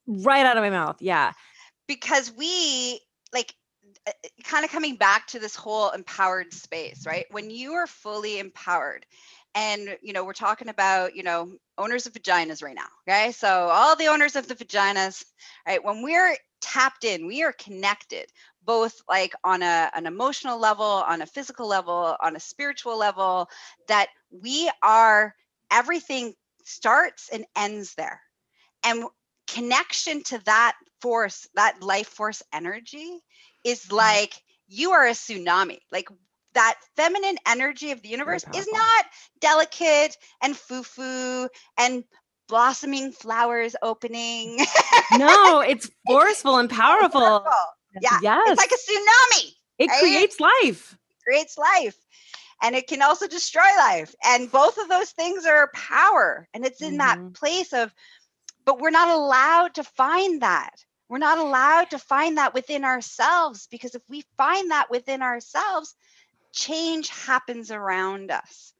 Right out of my mouth. Yeah.
because we like uh, uh, kind of coming back to this whole empowered space right when you are fully empowered and you know we're talking about you know owners of vaginas right now okay so all the owners of the vaginas right when we're tapped in we are connected both like on a, an emotional level on a physical level on a spiritual level that we are everything starts and ends there and connection to that force that life force energy is like you are a tsunami like that feminine energy of the universe is not delicate and foo-foo and blossoming flowers opening
No, it's forceful and powerful.
Powerful. yeah
Yes.
it's like a tsunami
it
right?
creates life.
creates life and it can also destroy life and both of those things are power and it's in that
Mhm.
place of but we're not allowed to find that we're not allowed to find that within ourselves because if we find that within ourselves change happens around us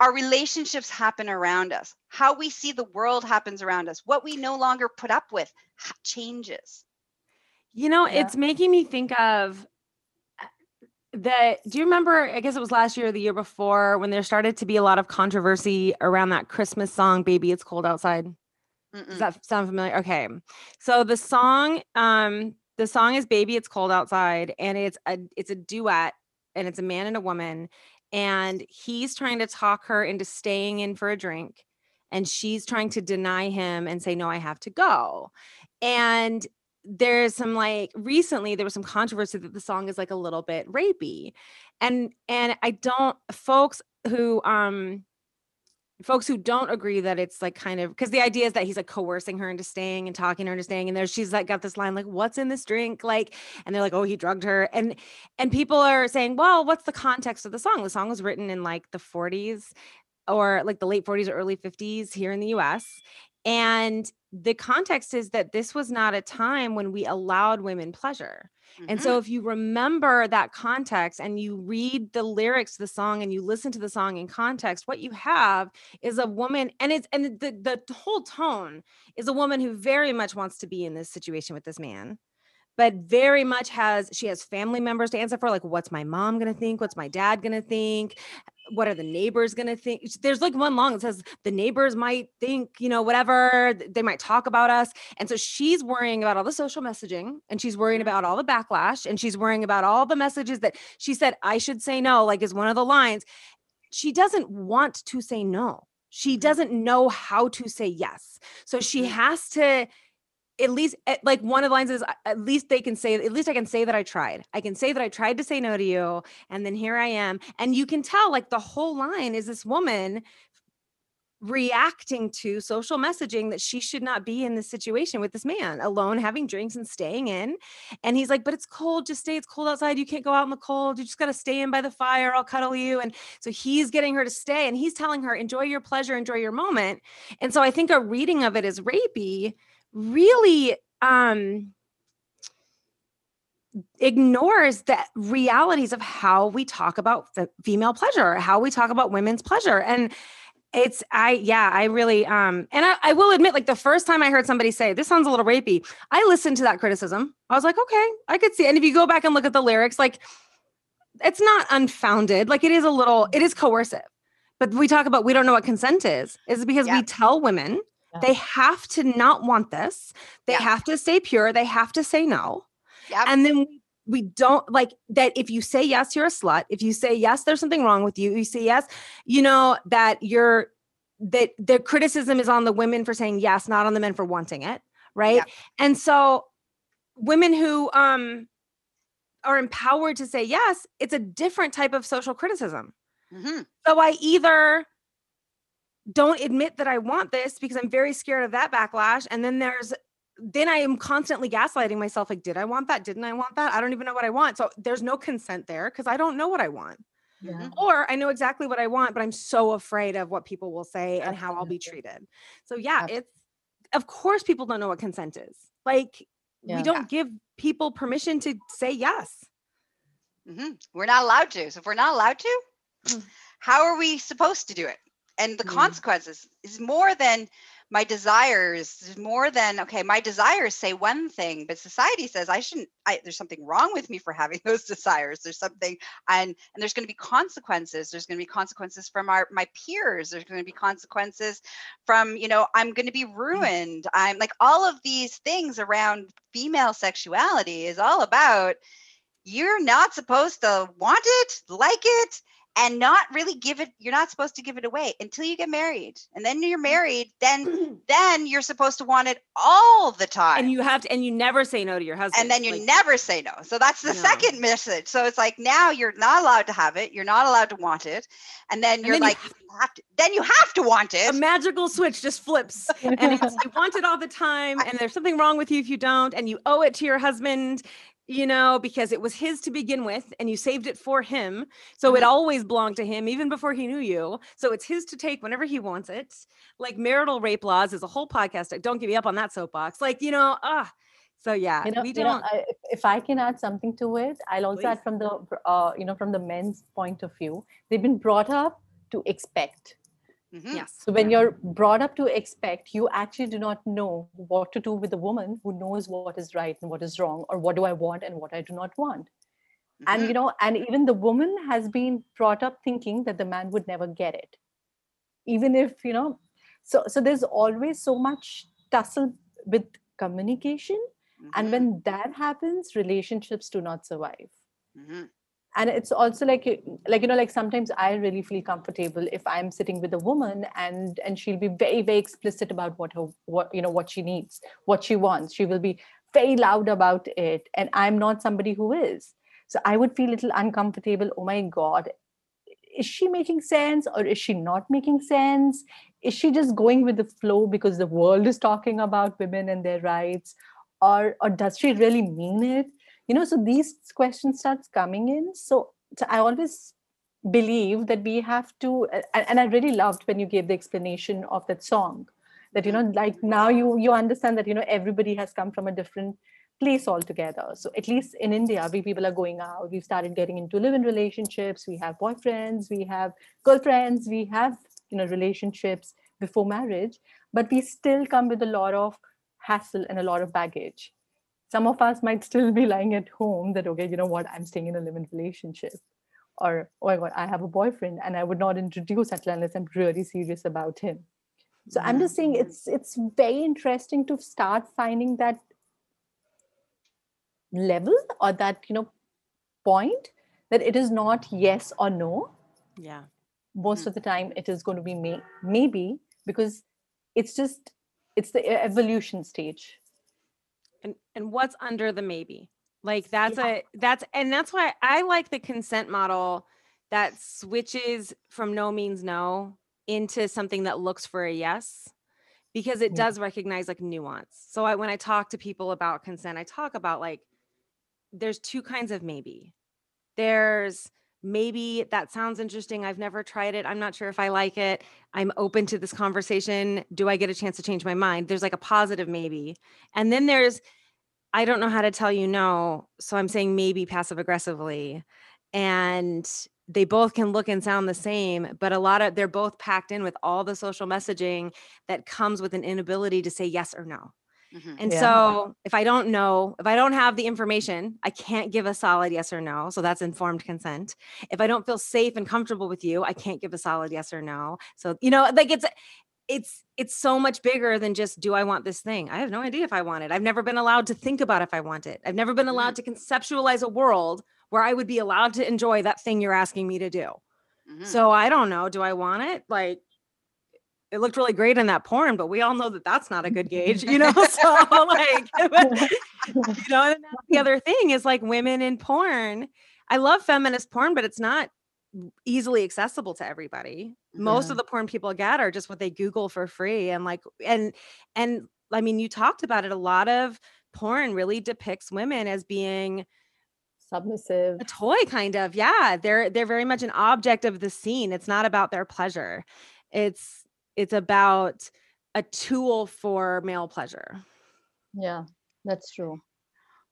our relationships happen around us how we see the world happens around us what we no longer put up with changes
You know,
Yeah.
it's making me think of uh, that. Do you remember? I guess it was last year or the year before when there started to be a lot of controversy around that Christmas song, Baby It's Cold Outside.
Mm-mm.
Does that sound familiar? Okay. So the song, um, the song is Baby It's Cold Outside, and it's a it's a duet, and it's a man and a woman, and he's trying to talk her into staying in for a drink, and she's trying to deny him and say, No, I have to go. And there's some like recently there was some controversy that the song is like a little bit rapey. And and I don't folks who um folks who don't agree that it's like kind of because the idea is that he's like coercing her into staying and talking her into staying and there she's like got this line like what's in this drink? Like and they're like oh he drugged her and and people are saying well what's the context of the song? The song was written in like the 40s or like the late 40s or early 50s here in the US and the context is that this was not a time when we allowed women pleasure and
Mhm.
so if you remember that context and you read the lyrics to the song and you listen to the song in context, what you have is a woman and it's and the the whole tone is a woman who very much wants to be in this situation with this man. But very much has she has family members to answer for like what's my mom going to think? What's my dad going to think? What are the neighbors going to think? There's like one long that says the neighbors might think, you know, whatever, they might talk about us. And so she's worrying about all the social messaging and she's worrying about all the backlash and she's worrying about all the messages that she said, I should say no, like is one of the lines. She doesn't want to say no. She
Mhm.
doesn't know how to say yes. So she has to at least at- like one of the lines is at least they can say at least I can say that I tried. I can say that I tried to say no to you and then here I am. And you can tell like the whole line is this woman reacting to social messaging that she should not be in this situation with this man alone having drinks and staying in. And he's like but it's cold. Just stay. It's cold outside. You can't go out in the cold. You just got to stay in by the fire. I'll cuddle you. And so he's getting her to stay and he's telling her enjoy your pleasure. Enjoy your moment. And so i think a reading of it as rapey really um ignores the realities of how we talk about female pleasure how we talk about women's pleasure. And it's i yeah i really um and I, I will admit like the first time i heard somebody say this sounds a little rapey i listened to that criticism. I was like okay i could see and if you go back and look at the lyrics like it's not unfounded. Like it is a little it is coercive. But we talk about we don't know what consent is. Is because we tell women
Yeah.
they have to not want this they
Yeah.
have to stay pure they have to say no
Yep.
and then we, we don't like that if you say yes you're a slut if you say yes there's something wrong with you you say yes you know that you're that the criticism is on the women for saying yes not on the men for wanting it right
Yep.
and so women who um are empowered to say yes it's a different type of social criticism
Mhm.
so I either don't admit that I want this because I'm very scared of that backlash. And then there's, then I am constantly gaslighting myself like, did I want that? Didn't I want that? I don't even know what I want. So there's no consent there because I don't know what I want.
Yeah.
Or I know exactly what I want, but I'm so afraid of what people will say and how I'll be treated. So yeah,
Absolutely.
it's, of course, people don't know what consent is. Like,
Yeah.
we don't give people permission to say yes.
Mhm. We're not allowed to. So if we're not allowed to,
Mm.
how are we supposed to do it? And the
Yeah.
consequences is more than my desires, is more than okay, my desires say one thing, but society says I shouldn't I there's something wrong with me for having those desires. There's something and and there's going to be consequences. There's going to be consequences from our my peers. There's going to be consequences from, you know, I'm going to be mm. ruined. I'm like all of these things around female sexuality is all about you're not supposed to want it, like it, and not really give it. You're not supposed to give it away until you get married. And then you're mm-hmm. married, then then you're supposed to want it all the time.
and you have to, and you never say no to your husband.
and then you
like,
never say no. So that's the
No.
second message. So it's like now you're not allowed to have it. You're not allowed to want it. And then you're
then
like, you have to, then you have to want it.
a magical switch just flips and you want it all the time and there's something wrong with you if you don't and you owe it to your husband you know because it was his to begin with and you saved it for him so it
Mhm.
always belonged to him even before he knew you so it's his to take whenever he wants it like marital rape laws is a whole podcast don't give me up on that soapbox like you know ah so yeah
you know,
we
you know
don't
I, if, if I can add something to it, I'll also
Please.
add from the uh, you know from the men's point of view. They've been brought up to expect.
Mhm.
yes
So when you're brought up to expect, you actually do not know what to do with a woman who knows what is right and what is wrong, or what do I want and what I do not want. And
Mhm.
you know, and even the woman has been brought up thinking that the man would never get it, even if you know. So so there's always so much tussle with communication, and
Mhm.
when that happens, relationships do not survive
Mhm.
And it's also like like you know like sometimes i really feel comfortable if i'm sitting with a woman and and she'll be very very explicit about what her what you know what she needs what she wants. She will be very loud about it. And i'm not somebody who is. So i would feel a little uncomfortable oh my god is she making sense or is she not making sense? Is she just going with the flow because the world is talking about women and their rights? Or or does she really mean it you know so these questions starts coming in. So, so i always believe that we have to and, and i really loved when you gave the explanation of that song that you know like now you you understand that you know everybody has come from a different place altogether. So at least in india we people are going out we've started getting into live-in relationships we have boyfriends we have girlfriends we have you know relationships before marriage but we still come with a lot of hassle and a lot of baggage some of us might still be lying at home that okay you know what? I'm staying in a live-in relationship. Or oh my god i have a boyfriend and i would not introduce that unless i'm really serious about him. So i'm just saying it's it's very interesting to start finding that level or that you know point that it is not yes or no.
Yeah.
Most
Mhm.
of the time it is going to be may- maybe because it's just it's the evolution stage
and what's under the maybe. Like that's a that's and that's why i like the consent model that switches from no means no into something that looks for a yes because it
Yeah.
does recognize like nuance. So I, when i talk to people about consent i talk about like there's two kinds of maybe. There's maybe that sounds interesting i've never tried it i'm not sure if i like it i'm open to this conversation do i get a chance to change my mind? There's like a positive maybe. And then there's I don't know how to tell you no. So I'm saying maybe passive aggressively. And they both can look and sound the same, but a lot of they're both packed in with all the social messaging that comes with an inability to say yes or no.
Mhm.
And
Yeah.
so if I don't know, if I don't have the information, I can't give a solid yes or no. So that's informed consent. If I don't feel safe and comfortable with you, I can't give a solid yes or no. So, you know, like it's it's it's so much bigger than just do I want this thing? I have no idea if I want it. I've never been allowed to think about if I want it. I've never been allowed to conceptualize a world where I would be allowed to enjoy that thing you're asking me to do.
Mhm.
So I don't know. Do I want it? Like, it looked really great in that porn, but we all know that that's not a good gauge, you know? So, like, you know, and that's the other thing is like women in porn. I love feminist porn, but it's not easily accessible to everybody. Most of the porn people get are just what they Google for free. And like, and, and I mean, you talked about it. A lot of porn really depicts women as being
Submissive.
a toy kind of yeah they're they're very much an object of the scene it's not about their pleasure it's it's about a tool for male pleasure
Yeah, that's true.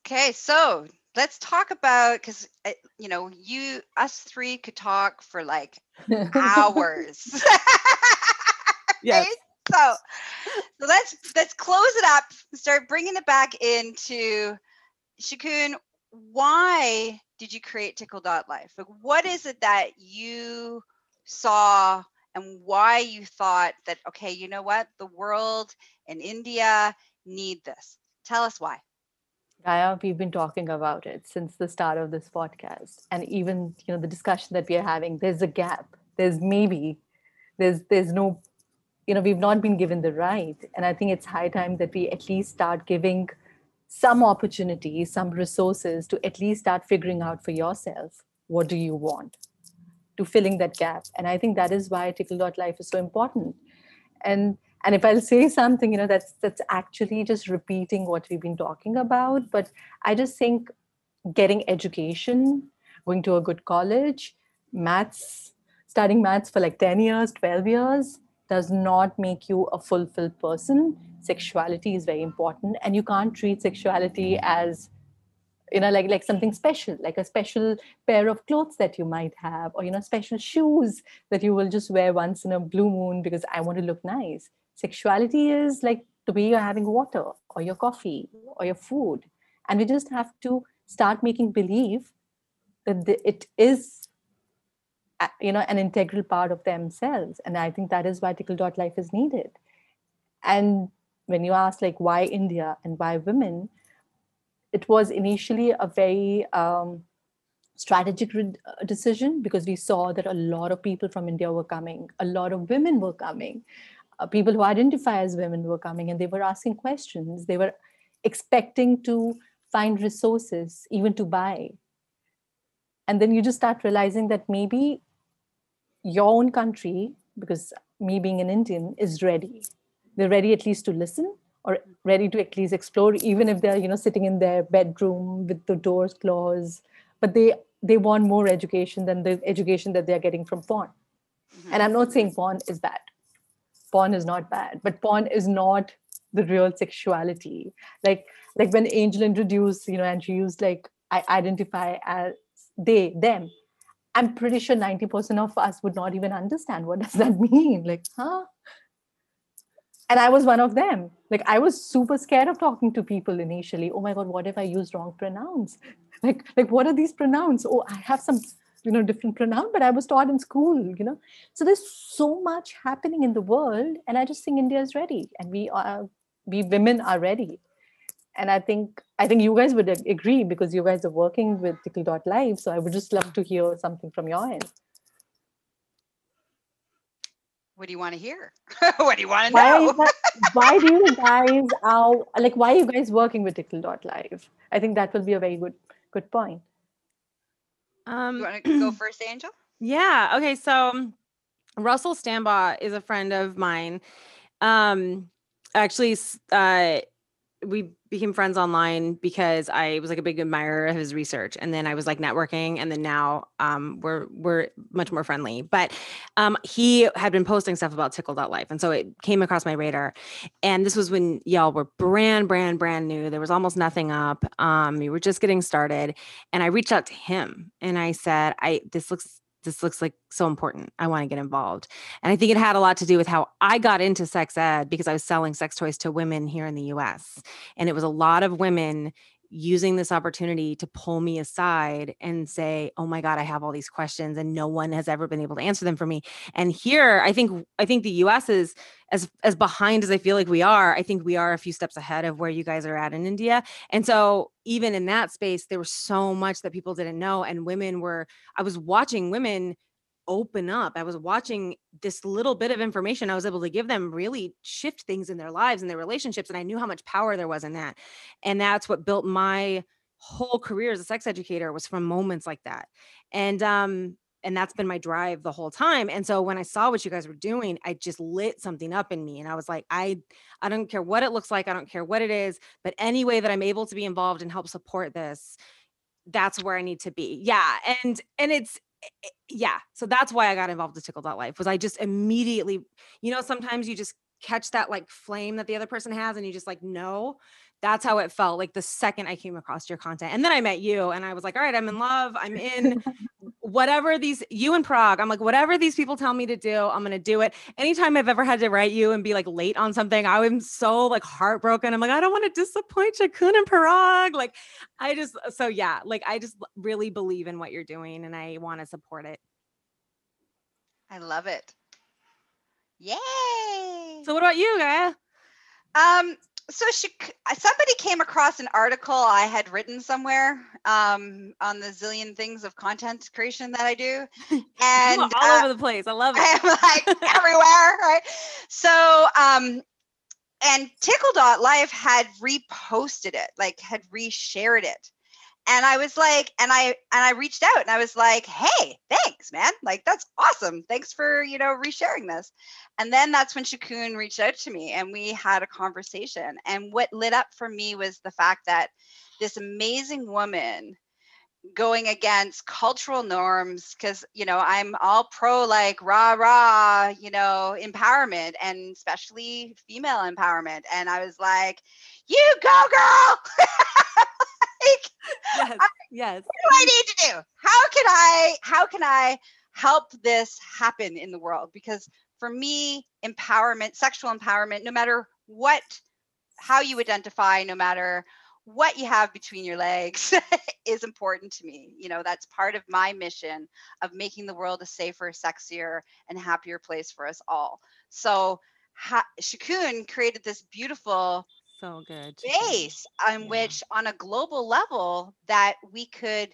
Okay, so let's talk about because eh, you know you us three could talk for like hours.
Yes.
So, so let's let's close it up. Start bringing it back into Shakun. Why did you create Tickle Dot Life? Like, what is it that you saw, and why you thought that okay, you know what, the world and India need this? Tell us why.
Gaia, we've been talking about it since the start of this podcast. And even, you know, the discussion that we are having, there's a gap. There's maybe, there's there's no, you know, we've not been given the right. And I think it's high time that we at least start giving some opportunities, some resources to at least start figuring out for yourself what do you want to filling that gap. And I think that is why Tickle.life is so important. And and if I'll say something, you know, that's that's actually just repeating what we've been talking about. But I just think getting education, going to a good college, maths, studying maths for like 10 years, 12 years does not make you a fulfilled person. Sexuality is very important. And you can't treat sexuality as you know like like something special like a special pair of clothes that you might have or you know special shoes that you will just wear once in a blue moon because i want to look nice sexuality is like the way you're having water or your coffee or your food. And we just have to start making believe that the, it is uh, you know an integral part of themselves. And i think that is why tickle dot life is needed. And when you ask like why india and why women it was initially a very um, strategic uh, decision because we saw that a lot of people from india were coming. A lot of women were coming uh, people who identify as women were coming and they were asking questions. They were expecting to find resources even to buy. And then you just start realizing that maybe your own country because me being an indian is ready. They're ready at least to listen or ready to at least explore even if they're you know sitting in their bedroom with the doors closed. But they they want more education than the education that they're getting from porn.
Mhm.
and i'm not saying porn is bad porn is not bad but porn is not the real sexuality. Like like when angel introduced you know and she used like i identify as they them i'm pretty sure 90% of us would not even understand what does that mean. Like huh? And i was one of them. Like i was super scared of talking to people initially. Oh my god what if i use wrong pronouns? Like like what are these pronouns? Oh i have some you know different pronoun but i was taught in school you know. So there's so much happening in the world and i just think india is ready and we are we women are ready. And i think i think you guys would agree because you guys are working with tickle.life so i would just love to hear something from your end.
What do you want to hear? what do you want to know?
why, why do you guys are like why are you guys working with tickle.life i think that will be a very good good point
um
You want to go first, Angel?
Yeah. Okay. So Russell Stambaugh is a friend of mine. Um, actually, uh, we became friends online because I was like a big admirer of his research, and then I was like networking, and then now um, we're we're much more friendly. But um, he had been posting stuff about Tickle.life, and so it came across my radar. And this was when y'all were brand, brand, brand new. There was almost nothing up. Um, we were just getting started, and I reached out to him, and I said, "I this looks this looks like so important. I want to get involved. And I think it had a lot to do with how I got into sex ed because I was selling sex toys to women here in the US. And it was a lot of women using this opportunity to pull me aside and say oh my god i have all these questions and no one has ever been able to answer them for me. And here i think i think the us is as as behind as i feel like we are i think we are a few steps ahead of where you guys are at in india. And so even in that space there was so much that people didn't know and women were i was watching women open up. I was watching this little bit of information I was able to give them really shift things in their lives and their relationships. And I knew how much power there was in that. And that's what built my whole career as a sex educator was from moments like that. And um, and that's been my drive the whole time and so when i saw what you guys were doing i just lit something up in me and i was like i i don't care what it looks like i don't care what it is but any way that i'm able to be involved and help support this that's where i need to be yeah and and it's Eh, yeah so that's why i got involved with tickle.life was i just immediately you know sometimes you just catch that like flame that the other person has and you just like no that's how it felt like the second I came across your content. And then I met you and I was like, all right, I'm in love. I'm in whatever these you in Prague. I'm like, whatever these people tell me to do, I'm gonna do it. Anytime I've ever had to write you and be like late on something, I am so like heartbroken. I'm like, I don't want to disappoint Shakun in Prague. Like, I just so yeah, like I just really believe in what you're doing and I want to support it.
I love it. Yay.
So what about you, Gaia?
Um, so she somebody came across an article I had written somewhere um, on the zillion things of content creation that I do,
and all uh, over the place. I love it.
I'm like everywhere, right? So, um, and Tickle.life had reposted it, like had reshared it, and I was like, and I and I reached out and I was like, hey, thanks, man. Like that's awesome. Thanks for you know resharing this. And then that's when Shakun reached out to me and we had a conversation. And what lit up for me was the fact that this amazing woman going against cultural norms because you know i'm all pro like rah rah you know empowerment and especially female empowerment and i was like you go girl
yes, I, yes.
What do I need to do? How can I how can I help this happen in the world? Because for me, empowerment, sexual empowerment, no matter what how you identify, no matter what you have between your legs is important to me. You know, that's part of my mission of making the world a safer, sexier, and happier place for us all. So, ha- Shakun created this beautiful
so good
base on yeah. which on a global level that we could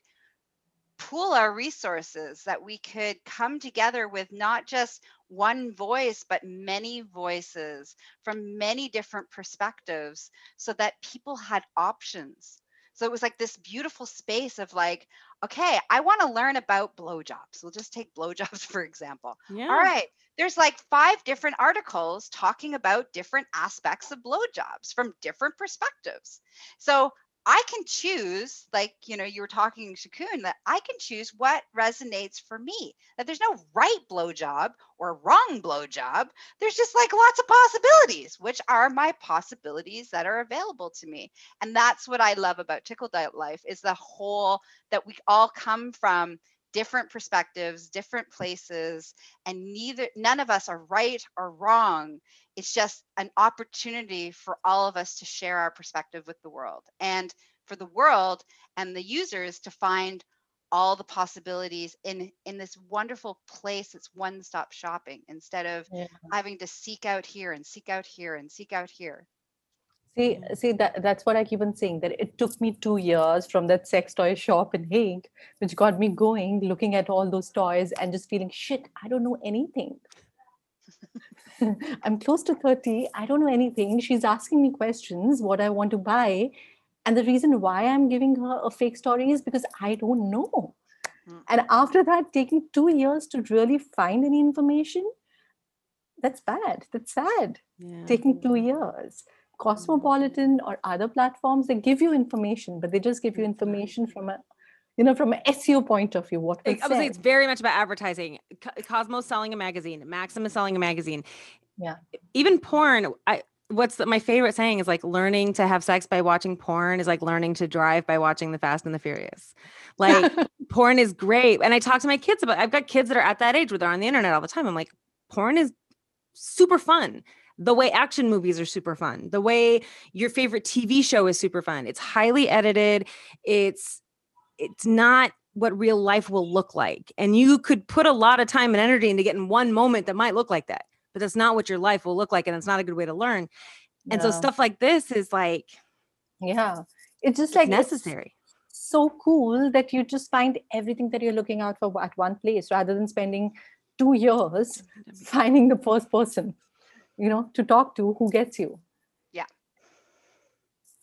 pool our resources that we could come together with not just one voice but many voices from many different perspectives so that people had options so it was like this beautiful space of like okay i want to learn about blowjobs we'll just take blowjobs for example yeah. all right there's like five different articles talking about different aspects of blowjobs from different perspectives. So I can choose, like, you know, you were talking, Shakun, that I can choose what resonates for me. That there's no right blowjob or wrong blowjob. There's just like lots of possibilities, which are my possibilities that are available to me. And that's what I love about Tickle Life is the whole that we all come from different perspectives, different mm. places, and neither none of us are right or wrong. It's just an opportunity for all of us to share our perspective with the world and for the world and the users to find all the possibilities in in this wonderful place it's one-stop shopping instead of yeah. having to seek out here and seek out here and seek out here
See, see that that's what I keep on saying. That it took me two years from that sex toy shop in Hague, which got me going, looking at all those toys and just feeling shit. I don't know anything. I'm close to 30. I don't know anything. She's asking me questions, what I want to buy. And the reason why I'm giving her a fake story is because I don't know. Mm. And after that, taking two years to really find any information, that's bad. That's sad. Yeah. Taking two years. Cosmopolitan or other platforms, they give you information, but they just give you information from a you know, from an SEO point of view, what
would say it's very much about advertising. Cosmos selling a magazine, Maxim is selling a magazine.
Yeah.
Even porn. I what's the, my favorite saying is like learning to have sex by watching porn is like learning to drive by watching the Fast and the Furious. Like porn is great. And I talk to my kids about I've got kids that are at that age where they're on the internet all the time. I'm like, porn is super fun. The way action movies are super fun. The way your favorite TV show is super fun. It's highly edited. It's it's not what real life will look like. And you could put a lot of time and energy into getting one moment that might look like that but that's not what your life will look like and it's not a good way to learn and so stuff like this is like
yeah it's just like
necessary
so cool that you just find everything that you're looking out for at one place rather than spending two years finding the first person you know to talk to who gets you.
Yeah,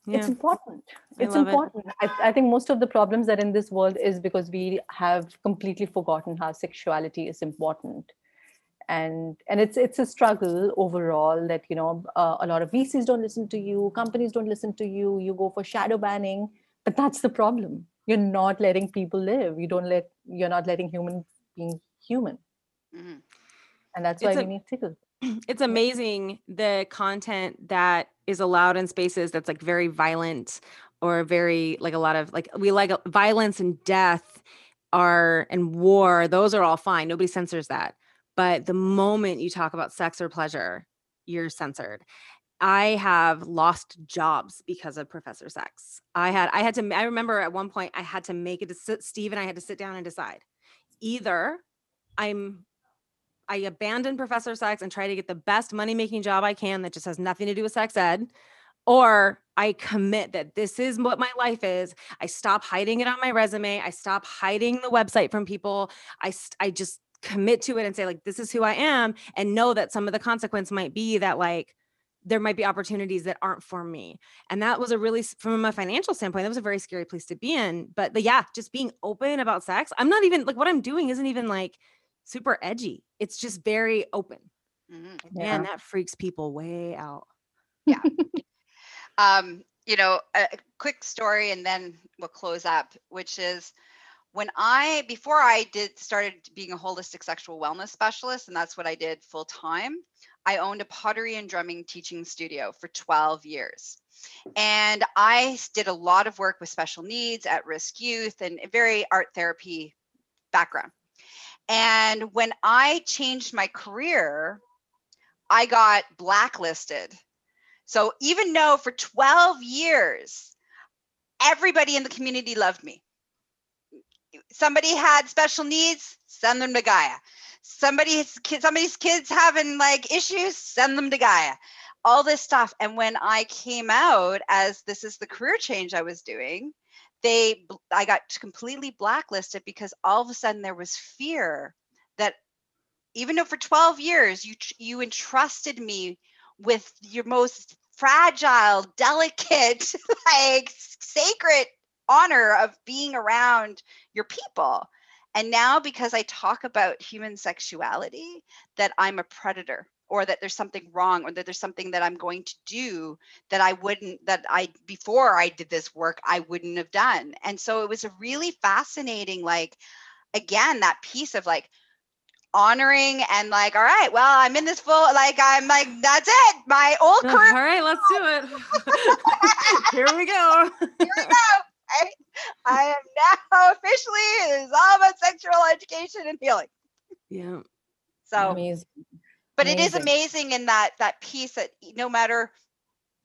yeah. it's important it's important it. I, I think most of the problems that in this world is because we have completely forgotten how sexuality is important. And and it's it's a struggle overall that you know uh, a lot of vcs don't listen to you companies don't listen to you you go for shadow banning. But that's the problem. You're not letting people live. You don't let you're not letting human being human. Mm-hmm. and that's why it's we a, need tickle
it's amazing the content that is allowed in spaces that's like very violent or very like a lot of like we like violence and death are and war those are all fine nobody censors that but the moment you talk about sex or pleasure, you're censored. I have lost jobs because of Professor Sex. I had I had to I remember at one point I had to make it to Steve and I had to sit down and decide. Either I'm I abandon Professor Sex and try to get the best money making job I can that just has nothing to do with sex ed, or I commit that this is what my life is. I stop hiding it on my resume. I stop hiding the website from people. I I just commit to it and say like this is who I am and know that some of the consequence might be that like there might be opportunities that aren't for me. And that was a really from a financial standpoint that was a very scary place to be in. But the, yeah, just being open about sex. I'm not even like what I'm doing isn't even like super edgy. It's just very open. Mm-hmm. Yeah. And that freaks people way out.
Yeah. um, you know, a quick story and then we'll close up, which is when I before I did started being a holistic sexual wellness specialist, and that's what I did full time. I owned a pottery and drumming teaching studio for 12 years. And I did a lot of work with special needs, at risk youth, and very art therapy background. And when I changed my career, I got blacklisted. So even though for 12 years, everybody in the community loved me, somebody had special needs, send them to Gaia. Somebody's somebody's kids having like issues, send them to Gaia. All this stuff. And when I came out as this is the career change I was doing, they I got completely blacklisted because all of a sudden there was fear that even though for 12 years you you entrusted me with your most fragile, delicate, like sacred honor of being around your people. And now, because I talk about human sexuality, that I'm a predator or that there's something wrong or that there's something that I'm going to do that I wouldn't, that I, before I did this work, I wouldn't have done. And so it was a really fascinating, like, again, that piece of like, honoring and like all right well i'm in this full like i'm like that's it my old career
all right let's do it here we go
here we go I, I am now officially it is all about sexual education and healing.
Yeah.
So amazing. But amazing. it is amazing in that that piece that no matter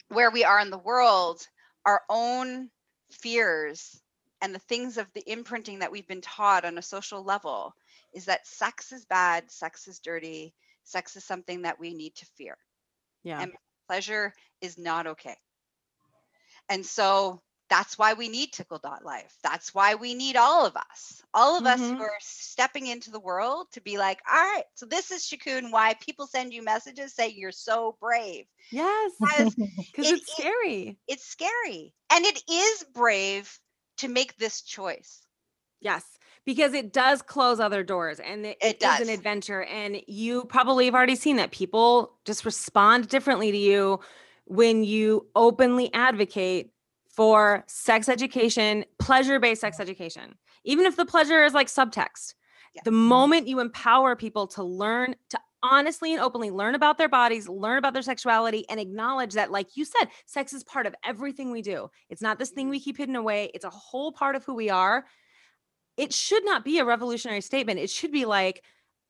where we are in the world, our own fears and the things of the imprinting that we've been taught on a social level is that sex is bad, sex is dirty, sex is something that we need to fear.
Yeah.
And pleasure is not okay. And so that's why we need tickle dot life. That's why we need all of us. All of mm-hmm. us who mm-hmm. are stepping into the world to be like all right so this is shakun why people send you messages saying you're so brave.
Yes because it, it's scary.
it, it's scary and it is brave to make this choice.
Yes because it does close other doors and it, it is an adventure and you probably have already seen that people just respond differently to you when you openly advocate for sex education, pleasure based sex education, even if the pleasure is like subtext. The moment you empower people to learn to honestly and openly learn about their bodies, learn about their sexuality, and acknowledge that, like you said, sex is part of everything we do. It's not this thing mm-hmm. we keep hidden away, it's a whole part of who we are. It should not be a revolutionary statement. It should be like,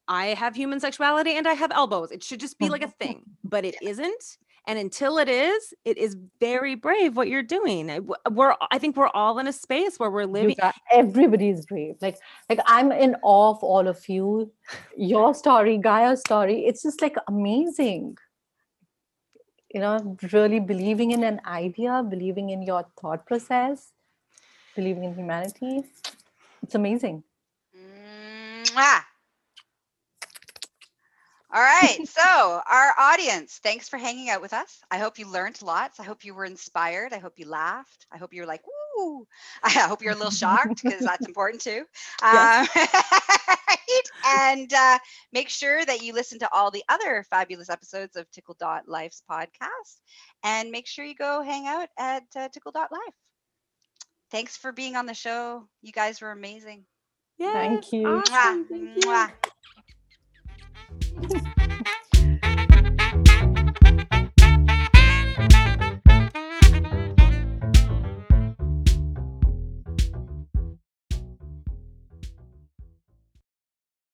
I have human sexuality and I have elbows. It should just be like a mm-hmm. thing, but it isn't. And until it is, it is very brave what you're doing. We're, I think we're all in a space where we're living.
Got- everybody's brave. Like, like I'm in awe of all of you. Your story, Gaia's story, it's just like amazing. You know, really believing in an idea, believing in your thought process, believing in humanity. It's amazing.
Mwah. All right. So, our audience, thanks for hanging out with us. I hope you learned lots. I hope you were inspired. I hope you laughed. I hope you were like, woo. I hope you're a little shocked because that's important too. Um. And uh, make sure that you listen to all the other fabulous episodes of Tickle Dot Life's podcast. And make sure you go hang out at uh, Tickle Dot Life. Thanks for being on the show. You guys were amazing.
Yes,
Thank you.
Mwah.
thank you.
Mwah. Woo.